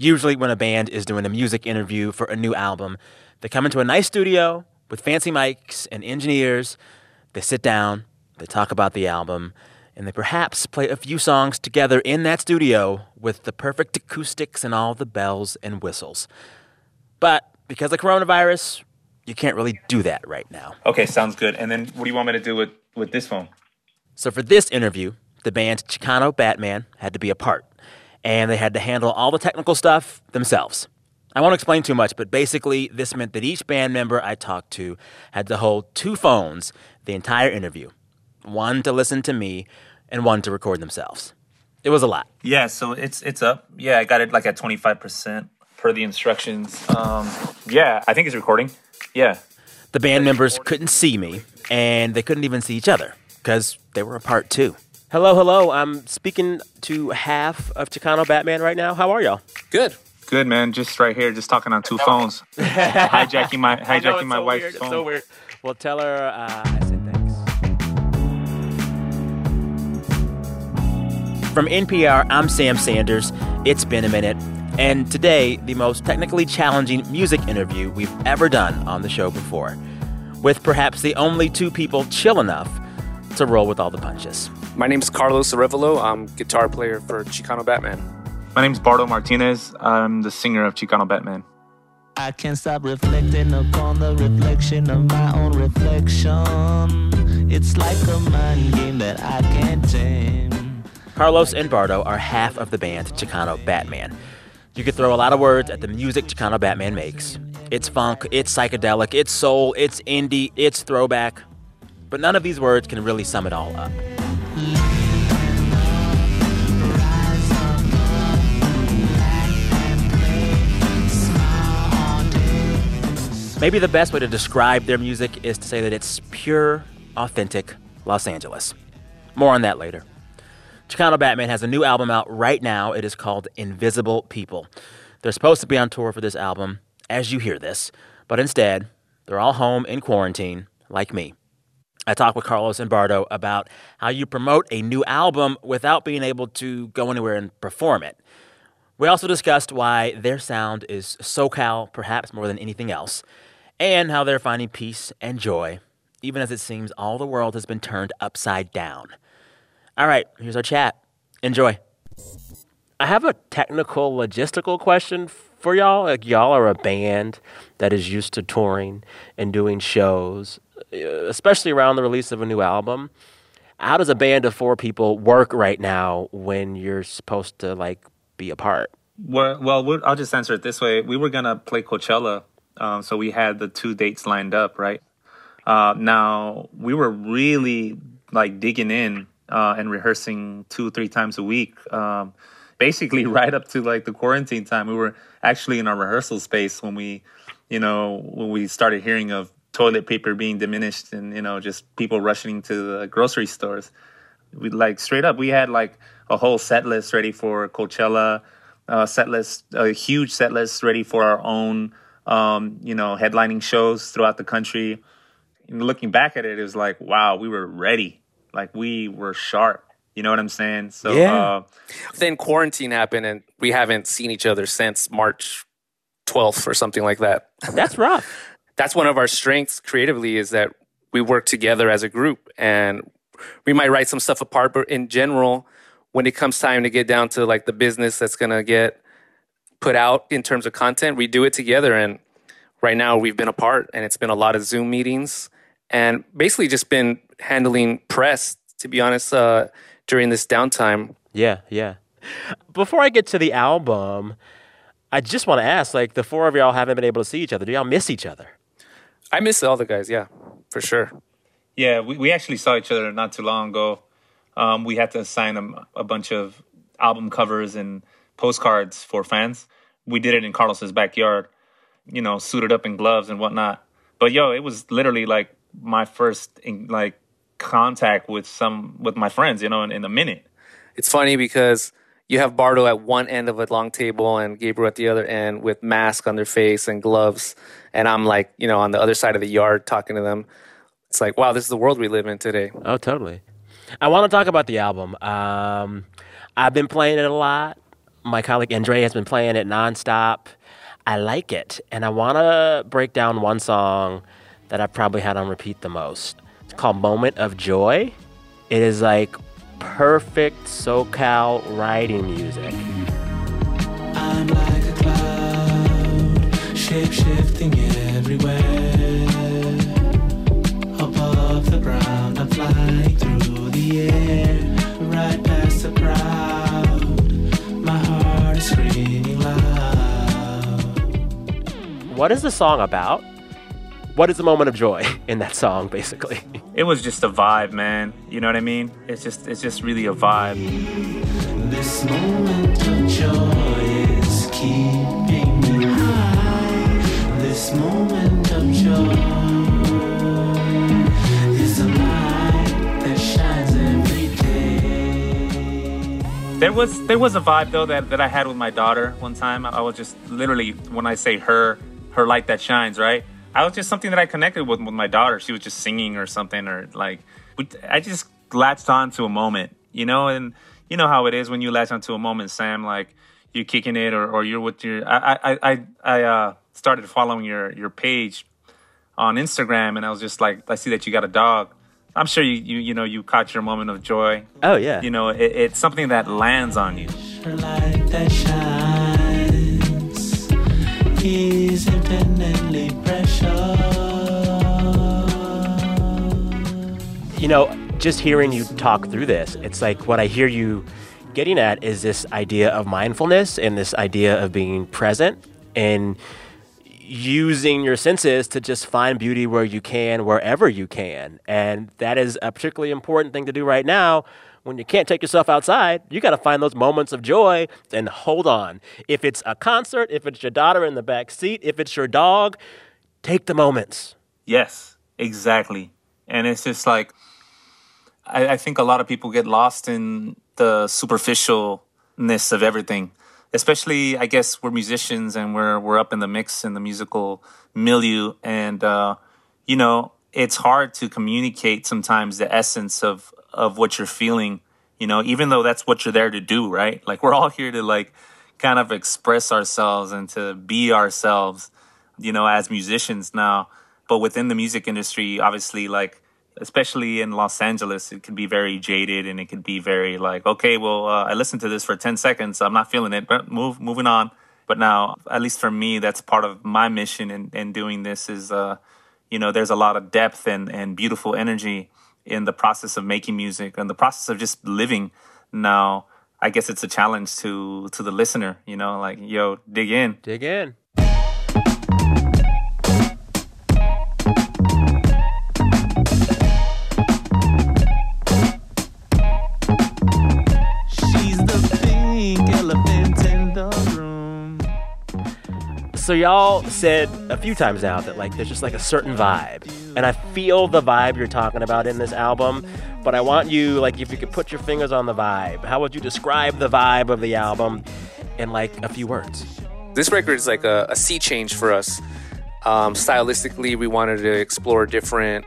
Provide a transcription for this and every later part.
Usually, when a band is doing a music interview for a new album, they come into a nice studio with fancy mics and engineers. They sit down, they talk about the album, and they perhaps play a few songs together in that studio with the perfect acoustics and all the bells and whistles. But because of coronavirus, you can't really do that right now. Okay, sounds good. And then what do you want me to do with, with this phone? So for this interview, the band Chicano Batman had to be a part, and they had to handle all the technical stuff themselves. I won't explain too much, but basically, this meant that each band member I talked to had to hold two phones the entire interview one to listen to me and one to record themselves. It was a lot. Yeah, so it's it's up. Yeah, I got it like at 25% per the instructions. Um, yeah, I think it's recording. Yeah. The band members couldn't see me, and they couldn't even see each other because they were apart too. Hello, hello. I'm speaking to half of Chicano Batman right now. How are y'all? Good. Good man, just right here, just talking on two phones, hijacking my hijacking my so wife's weird. phone. It's so weird. Well, tell her uh, I said thanks. From NPR, I'm Sam Sanders. It's been a minute. And today, the most technically challenging music interview we've ever done on the show before, with perhaps the only two people chill enough to roll with all the punches. My name's Carlos Arevalo. I'm guitar player for Chicano Batman. My name's Bardo Martinez. I'm the singer of Chicano Batman. I can't stop reflecting upon the reflection of my own reflection. It's like a mind game that I can't tame. Carlos and Bardo are half of the band Chicano Batman. You could throw a lot of words at the music Chicano Batman makes. It's funk, it's psychedelic, it's soul, it's indie, it's throwback. But none of these words can really sum it all up. Maybe the best way to describe their music is to say that it's pure, authentic Los Angeles. More on that later. Chicano Batman has a new album out right now. It is called Invisible People. They're supposed to be on tour for this album as you hear this, but instead, they're all home in quarantine, like me. I talked with Carlos and Bardo about how you promote a new album without being able to go anywhere and perform it. We also discussed why their sound is SoCal, perhaps more than anything else, and how they're finding peace and joy, even as it seems all the world has been turned upside down. All right, here's our chat. Enjoy. I have a technical, logistical question for y'all. Like, y'all are a band that is used to touring and doing shows, especially around the release of a new album. How does a band of four people work right now when you're supposed to like be apart? Well, well, we'll- I'll just answer it this way. We were gonna play Coachella, um, so we had the two dates lined up, right? Uh, now we were really like digging in uh, and rehearsing two, three times a week. Um, basically, right up to like the quarantine time, we were actually in our rehearsal space when we, you know, when we started hearing of toilet paper being diminished and you know just people rushing to the grocery stores we like straight up we had like a whole set list ready for coachella uh, set list a huge set list ready for our own um, you know headlining shows throughout the country and looking back at it it was like wow we were ready like we were sharp you know what i'm saying so Yeah. uh, Then quarantine happened, and we haven't seen each other since March 12th or something like that. That's rough. That's one of our strengths creatively is that we work together as a group, and we might write some stuff apart, but in general, when it comes time to get down to like the business that's gonna get put out in terms of content, we do it together. And right now, we've been apart, and it's been a lot of Zoom meetings, and basically just been handling press. To be honest, uh, during this downtime, Yeah, yeah. Before I get to the album, I just want to ask like, the four of y'all haven't been able to see each other. Do y'all miss each other? I miss all the guys. Yeah, for sure. Yeah, we, we actually saw each other not too long ago. Um, we had to sign them a bunch of album covers and postcards for fans. We did it in Carlos's backyard, you know, suited up in gloves and whatnot. But yo, it was literally like my first in, like contact with some with my friends, you know, in, in a minute. It's funny because you have Bardo at one end of a long table and Gabriel at the other end with mask on their face and gloves, and I'm like, you know, on the other side of the yard talking to them. It's like, wow, this is the world we live in today. Oh, totally. I want to talk about the album. Um, I've been playing it a lot. My colleague Andre has been playing it nonstop. I like it. And I want to break down one song that I've probably had on repeat the most. It's called Moment of Joy. It is like perfect SoCal riding music. I'm like a cloud, shape shifting everywhere. Above the ground, I'm flying through the air, right past the crowd. My heart is screaming loud. What is the song about? What is the moment of joy in that song, basically? It was just a vibe, man. You know what I mean? It's just it's just really a vibe. This moment of joy is keeping me high. This moment of joy is a light that shines every day. There was there was a vibe though that, that I had with my daughter one time. I was just literally when I say her, her light that shines, right? I was just something that I connected with with my daughter. She was just singing or something or like I just latched on to a moment, you know, and you know how it is when you latch onto a moment, Sam, like you're kicking it or, or you're with your I I I I uh started following your your page on Instagram and I was just like I see that you got a dog. I'm sure you you you know you caught your moment of joy. Oh, yeah. You know, it, it's something that lands on you. Light that shines is infinitely precious. You know, just hearing you talk through this, it's like what I hear you getting at is this idea of mindfulness and this idea of being present and using your senses to just find beauty where you can, wherever you can. And that is a particularly important thing to do right now. When you can't take yourself outside, you got to find those moments of joy and hold on. If it's a concert, if it's your daughter in the back seat, if it's your dog, take the moments. Yes, exactly. And it's just like, I, I think a lot of people get lost in the superficialness of everything. Especially, I guess we're musicians and we're we're up in the mix in the musical milieu, and uh, you know it's hard to communicate sometimes the essence of of what you're feeling. You know, even though that's what you're there to do, right? Like we're all here to like kind of express ourselves and to be ourselves you know, as musicians now. But within the music industry, obviously, like, especially in Los Angeles, it can be very jaded and it can be very like, okay, well, uh, I listened to this for 10 seconds. I'm not feeling it, but move, moving on. But now, at least for me, that's part of my mission in, in doing this is, uh, you know, there's a lot of depth and, and beautiful energy in the process of making music and the process of just living. Now, I guess it's a challenge to to the listener, you know, like, yo, dig in. Dig in. So y'all said a few times now that like there's just like a certain vibe. And I feel the vibe you're talking about in this album, but I want you like if you could put your fingers on the vibe. How would you describe the vibe of the album in like a few words? this record is like a, a sea change for us. Um, stylistically, we wanted to explore different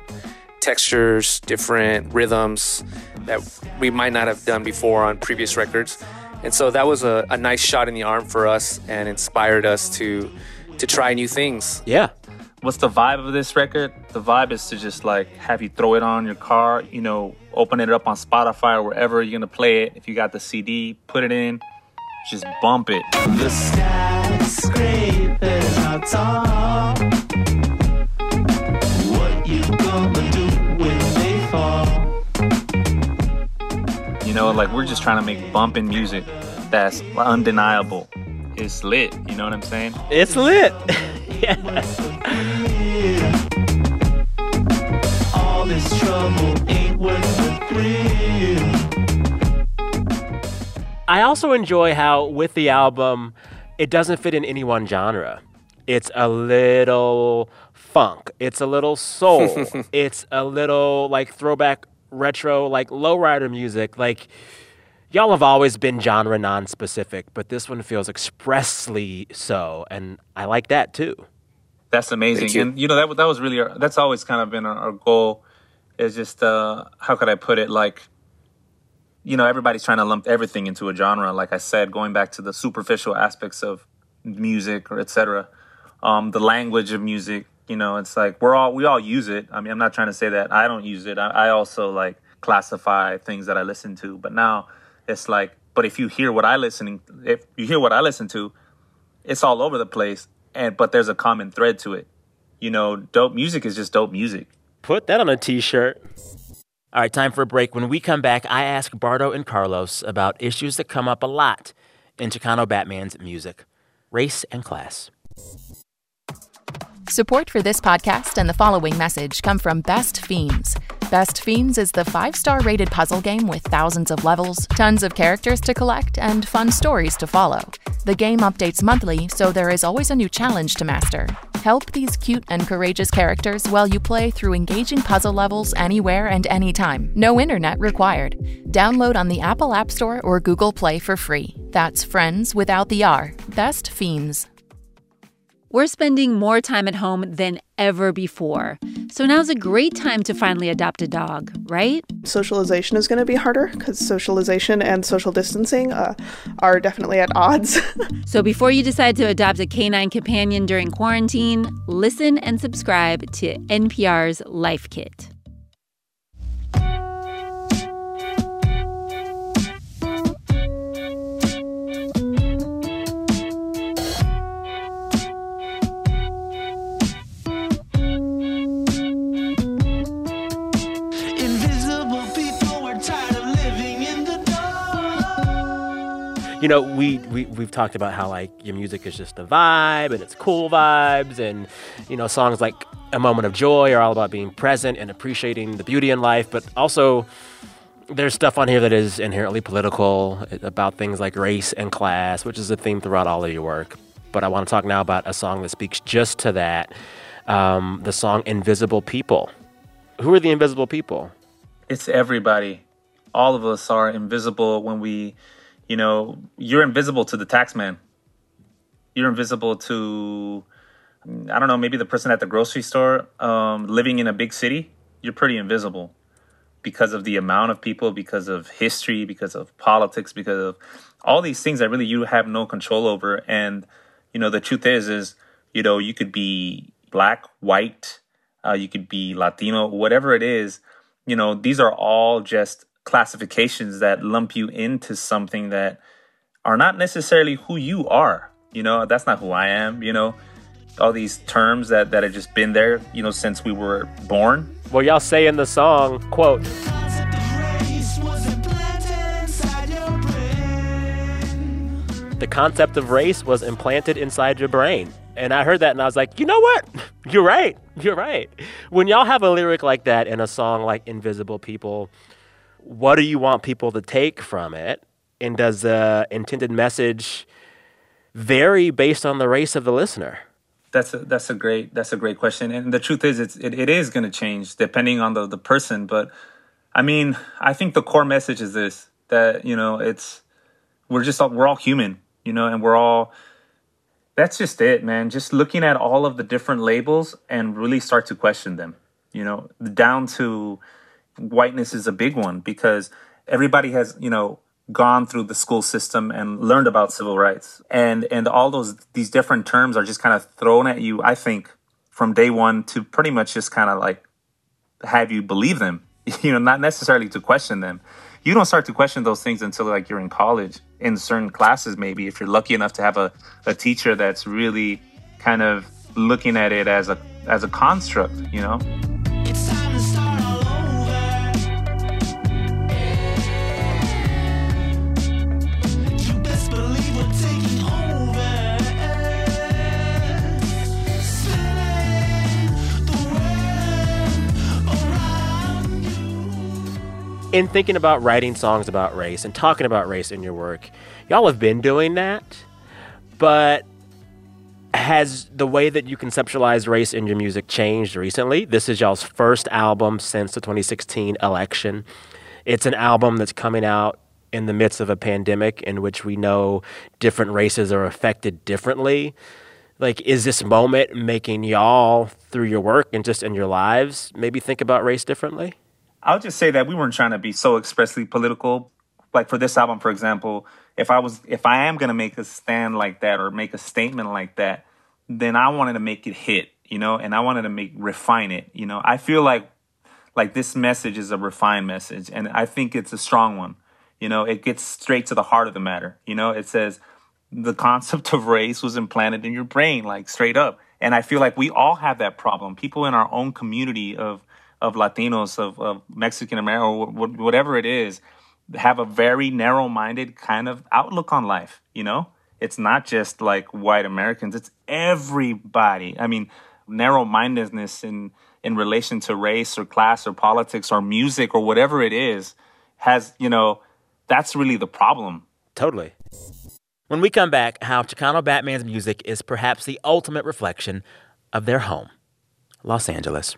textures, different rhythms that we might not have done before on previous records. And so that was a, a nice shot in the arm for us and inspired us to to try new things. Yeah. what's the vibe of this record? The vibe is to just like have you throw it on your car, you know, open it up on Spotify or wherever you're gonna play it. If you got the CD, put it in, just bump it. The skyscrapers are tall. What you gonna do when they fall? You know, like we're just trying to make bumping music that's undeniable. It's lit, you know what I'm saying? It's lit. yeah. All this trouble ain't worth the thrill. I also enjoy how with the album it doesn't fit in any one genre. It's a little funk. It's a little soul. it's a little like throwback retro like lowrider music. Like y'all have always been genre non-specific, but this one feels expressly so and I like that too. That's amazing. Thank you. And you know that that was really our, that's always kind of been our, our goal. Is just uh, how could I put it? Like you know, everybody's trying to lump everything into a genre. Like I said, going back to the superficial aspects of music or etc. Um, the language of music, you know, it's like we're all we all use it. I mean, I'm not trying to say that I don't use it. I, I also like classify things that I listen to. But now it's like, but if you hear what I listening, if you hear what I listen to, it's all over the place. And but there's a common thread to it. You know, dope music is just dope music. Put that on a t shirt. All right, time for a break. When we come back, I ask Bardo and Carlos about issues that come up a lot in Chicano Batman's music race and class. Support for this podcast and the following message come from Best Fiends. Best Fiends is the five star rated puzzle game with thousands of levels, tons of characters to collect, and fun stories to follow. The game updates monthly, so there is always a new challenge to master. Help these cute and courageous characters while you play through engaging puzzle levels anywhere and anytime. No internet required. Download on the Apple App Store or Google Play for free. That's Friends without the R. Best Fiends. We're spending more time at home than ever before. So now's a great time to finally adopt a dog, right? Socialization is going to be harder because socialization and social distancing uh, are definitely at odds. so before you decide to adopt a canine companion during quarantine, listen and subscribe to NPR's Life Kit. You know, we, we, we've talked about how, like, your music is just a vibe and it's cool vibes. And, you know, songs like A Moment of Joy are all about being present and appreciating the beauty in life. But also, there's stuff on here that is inherently political about things like race and class, which is a theme throughout all of your work. But I want to talk now about a song that speaks just to that um, the song Invisible People. Who are the invisible people? It's everybody. All of us are invisible when we you know, you're invisible to the taxman. You're invisible to, I don't know, maybe the person at the grocery store um, living in a big city. You're pretty invisible because of the amount of people, because of history, because of politics, because of all these things that really you have no control over. And, you know, the truth is, is, you know, you could be black, white, uh, you could be Latino, whatever it is, you know, these are all just classifications that lump you into something that are not necessarily who you are. You know, that's not who I am, you know. All these terms that, that have just been there, you know, since we were born. Well, y'all say in the song, quote, the concept of race was implanted inside your brain. And I heard that and I was like, you know what? You're right. You're right. When y'all have a lyric like that in a song like Invisible People, what do you want people to take from it? And does the intended message vary based on the race of the listener? That's a that's a great that's a great question. And the truth is it's it, it is gonna change depending on the, the person. But I mean, I think the core message is this that, you know, it's we're just all, we're all human, you know, and we're all that's just it, man. Just looking at all of the different labels and really start to question them, you know, down to whiteness is a big one because everybody has, you know, gone through the school system and learned about civil rights. And and all those these different terms are just kind of thrown at you, I think, from day one to pretty much just kind of like have you believe them, you know, not necessarily to question them. You don't start to question those things until like you're in college, in certain classes, maybe if you're lucky enough to have a, a teacher that's really kind of looking at it as a as a construct, you know. In thinking about writing songs about race and talking about race in your work, y'all have been doing that, but has the way that you conceptualize race in your music changed recently? This is y'all's first album since the 2016 election. It's an album that's coming out in the midst of a pandemic in which we know different races are affected differently. Like, is this moment making y'all, through your work and just in your lives, maybe think about race differently? I'll just say that we weren't trying to be so expressly political like for this album, for example, if I was if I am gonna make a stand like that or make a statement like that, then I wanted to make it hit, you know, and I wanted to make refine it, you know. I feel like like this message is a refined message, and I think it's a strong one. You know, it gets straight to the heart of the matter. You know, it says the concept of race was implanted in your brain, like straight up. And I feel like we all have that problem. People in our own community of of Latinos, of, of Mexican American, or wh- whatever it is, have a very narrow minded kind of outlook on life. You know, it's not just like white Americans; it's everybody. I mean, narrow mindedness in in relation to race or class or politics or music or whatever it is has you know that's really the problem. Totally. When we come back, how Chicano Batman's music is perhaps the ultimate reflection of their home, Los Angeles.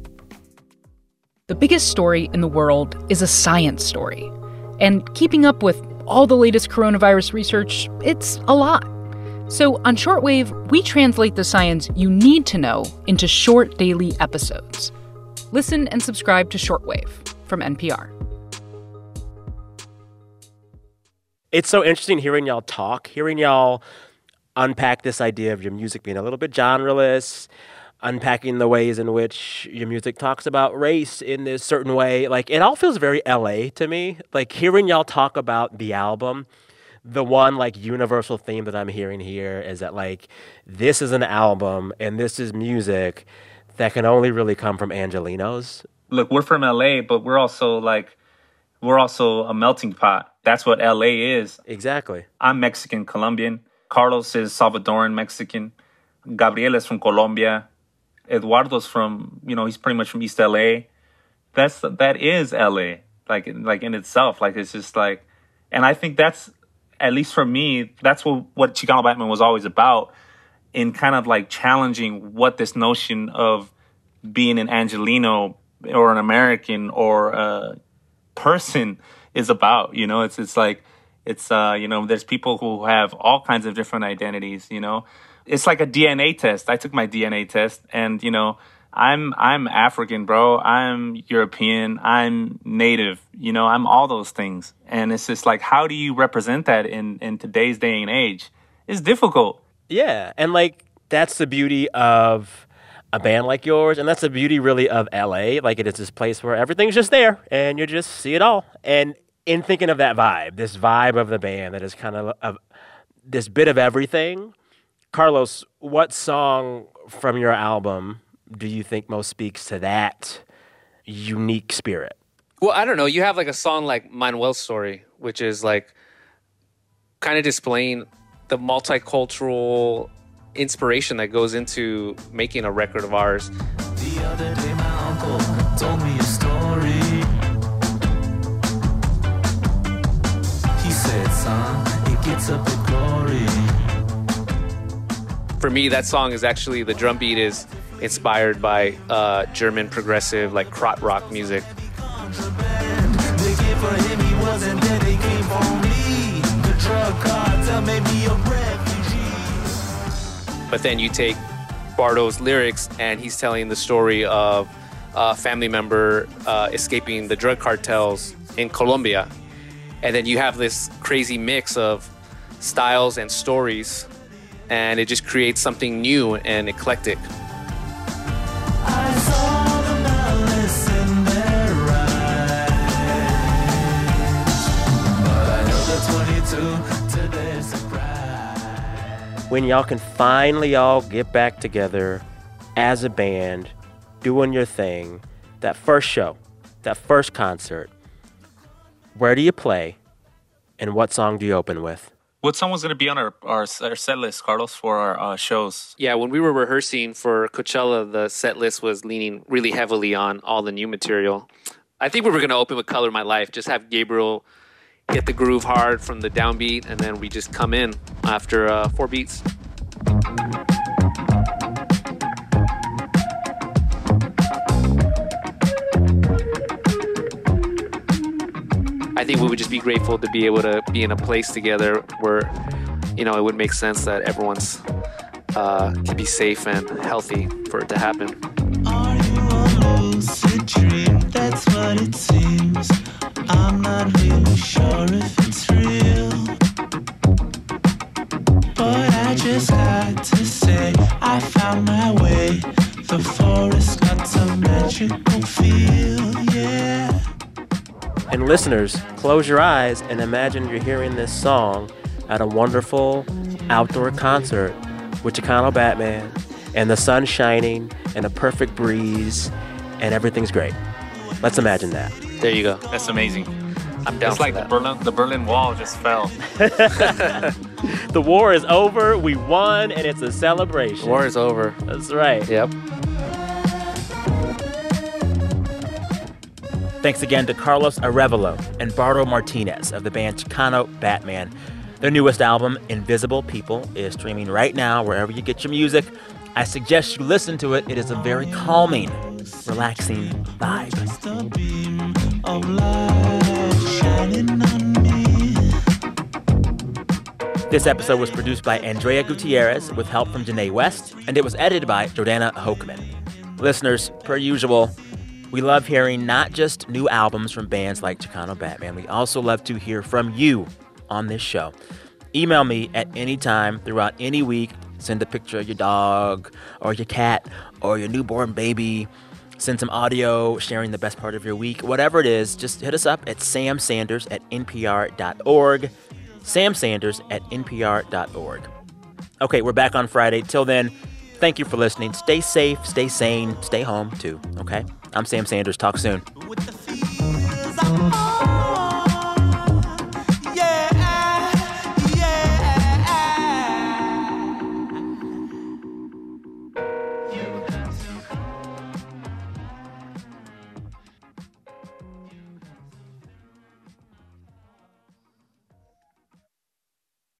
The biggest story in the world is a science story. And keeping up with all the latest coronavirus research, it's a lot. So on Shortwave, we translate the science you need to know into short daily episodes. Listen and subscribe to Shortwave from NPR. It's so interesting hearing y'all talk, hearing y'all unpack this idea of your music being a little bit genreless, unpacking the ways in which your music talks about race in this certain way. Like, it all feels very LA to me. Like, hearing y'all talk about the album, the one like universal theme that I'm hearing here is that like this is an album and this is music that can only really come from Angelinos. Look, we're from LA, but we're also like we're also a melting pot. That's what LA is. Exactly. I'm Mexican Colombian. Carlos is Salvadoran Mexican. Gabriel is from Colombia. Eduardo's from, you know, he's pretty much from East LA. That's that is LA. Like like in itself. Like it's just like and I think that's at least for me, that's what what Chicano Batman was always about in kind of like challenging what this notion of being an Angelino or an American or a person is about. You know, it's it's like it's uh you know there's people who have all kinds of different identities. You know, it's like a DNA test. I took my DNA test, and you know. I'm I'm African, bro. I'm European. I'm native. You know, I'm all those things. And it's just like, how do you represent that in in today's day and age? It's difficult. Yeah, and like that's the beauty of a band like yours, and that's the beauty really of LA. Like it is this place where everything's just there, and you just see it all. And in thinking of that vibe, this vibe of the band that is kind of of this bit of everything. Carlos, what song from your album do you think most speaks to that unique spirit? Well, I don't know. You have like a song like Manuel's Story, which is like kind of displaying the multicultural inspiration that goes into making a record of ours. The other day, my uncle told me a story. He said, son, it gets up at glory. For me, that song is actually the drum beat is inspired by uh, German progressive like krautrock rock music. But then you take Bardo's lyrics, and he's telling the story of a family member uh, escaping the drug cartels in Colombia. And then you have this crazy mix of styles and stories, and it just creates something new and eclectic. I saw the malice in their eyes. But I know the 22 to their surprise. when y'all can finally all get back together as a band, doing your thing, that first show, that first concert, where do you play and what song do you open with? What song going to be on our, our, our set list, Carlos, for our uh, shows? Yeah, when we were rehearsing for Coachella, the set list was leaning really heavily on all the new material. I think we were gonna open with "Color My Life," just have Gabriel hit the groove hard from the downbeat, and then we just come in after uh, four beats. Think we would just be grateful to be able to be in a place together where, you know, it would make sense that everyone's uh, can be safe and healthy for it to happen. Listeners, close your eyes and imagine you're hearing this song at a wonderful outdoor concert with Chicano Batman and the sun shining and a perfect breeze and everything's great. Let's imagine that. There you go. That's amazing. I'm down It's for like the. Berlin, the Berlin Wall just fell. The war is over, we won, and it's a celebration. The war is over. That's right. Yep. Thanks again to Carlos Arevalo and Bardo Martinez of the band Chicano Batman. Their newest album, Invisible People, is streaming right now wherever you get your music. I suggest you listen to it. It is a very calming, relaxing vibe. This episode was produced by Andrea Gutierrez with help from Janae West, and it was edited by Jordana Hochman. Listeners, per usual, we love hearing not just new albums from bands like Chicano Batman, we also love to hear from you on this show. Email me at any time throughout any week. Send a picture of your dog or your cat or your newborn baby. Send some audio sharing the best part of your week. Whatever it is, just hit us up at samsanders at npr.org. Sam Sanders at npr.org. Okay, we're back on Friday. Till then, thank you for listening. Stay safe, stay sane, stay home too, okay? I'm Sam Sanders. Talk soon.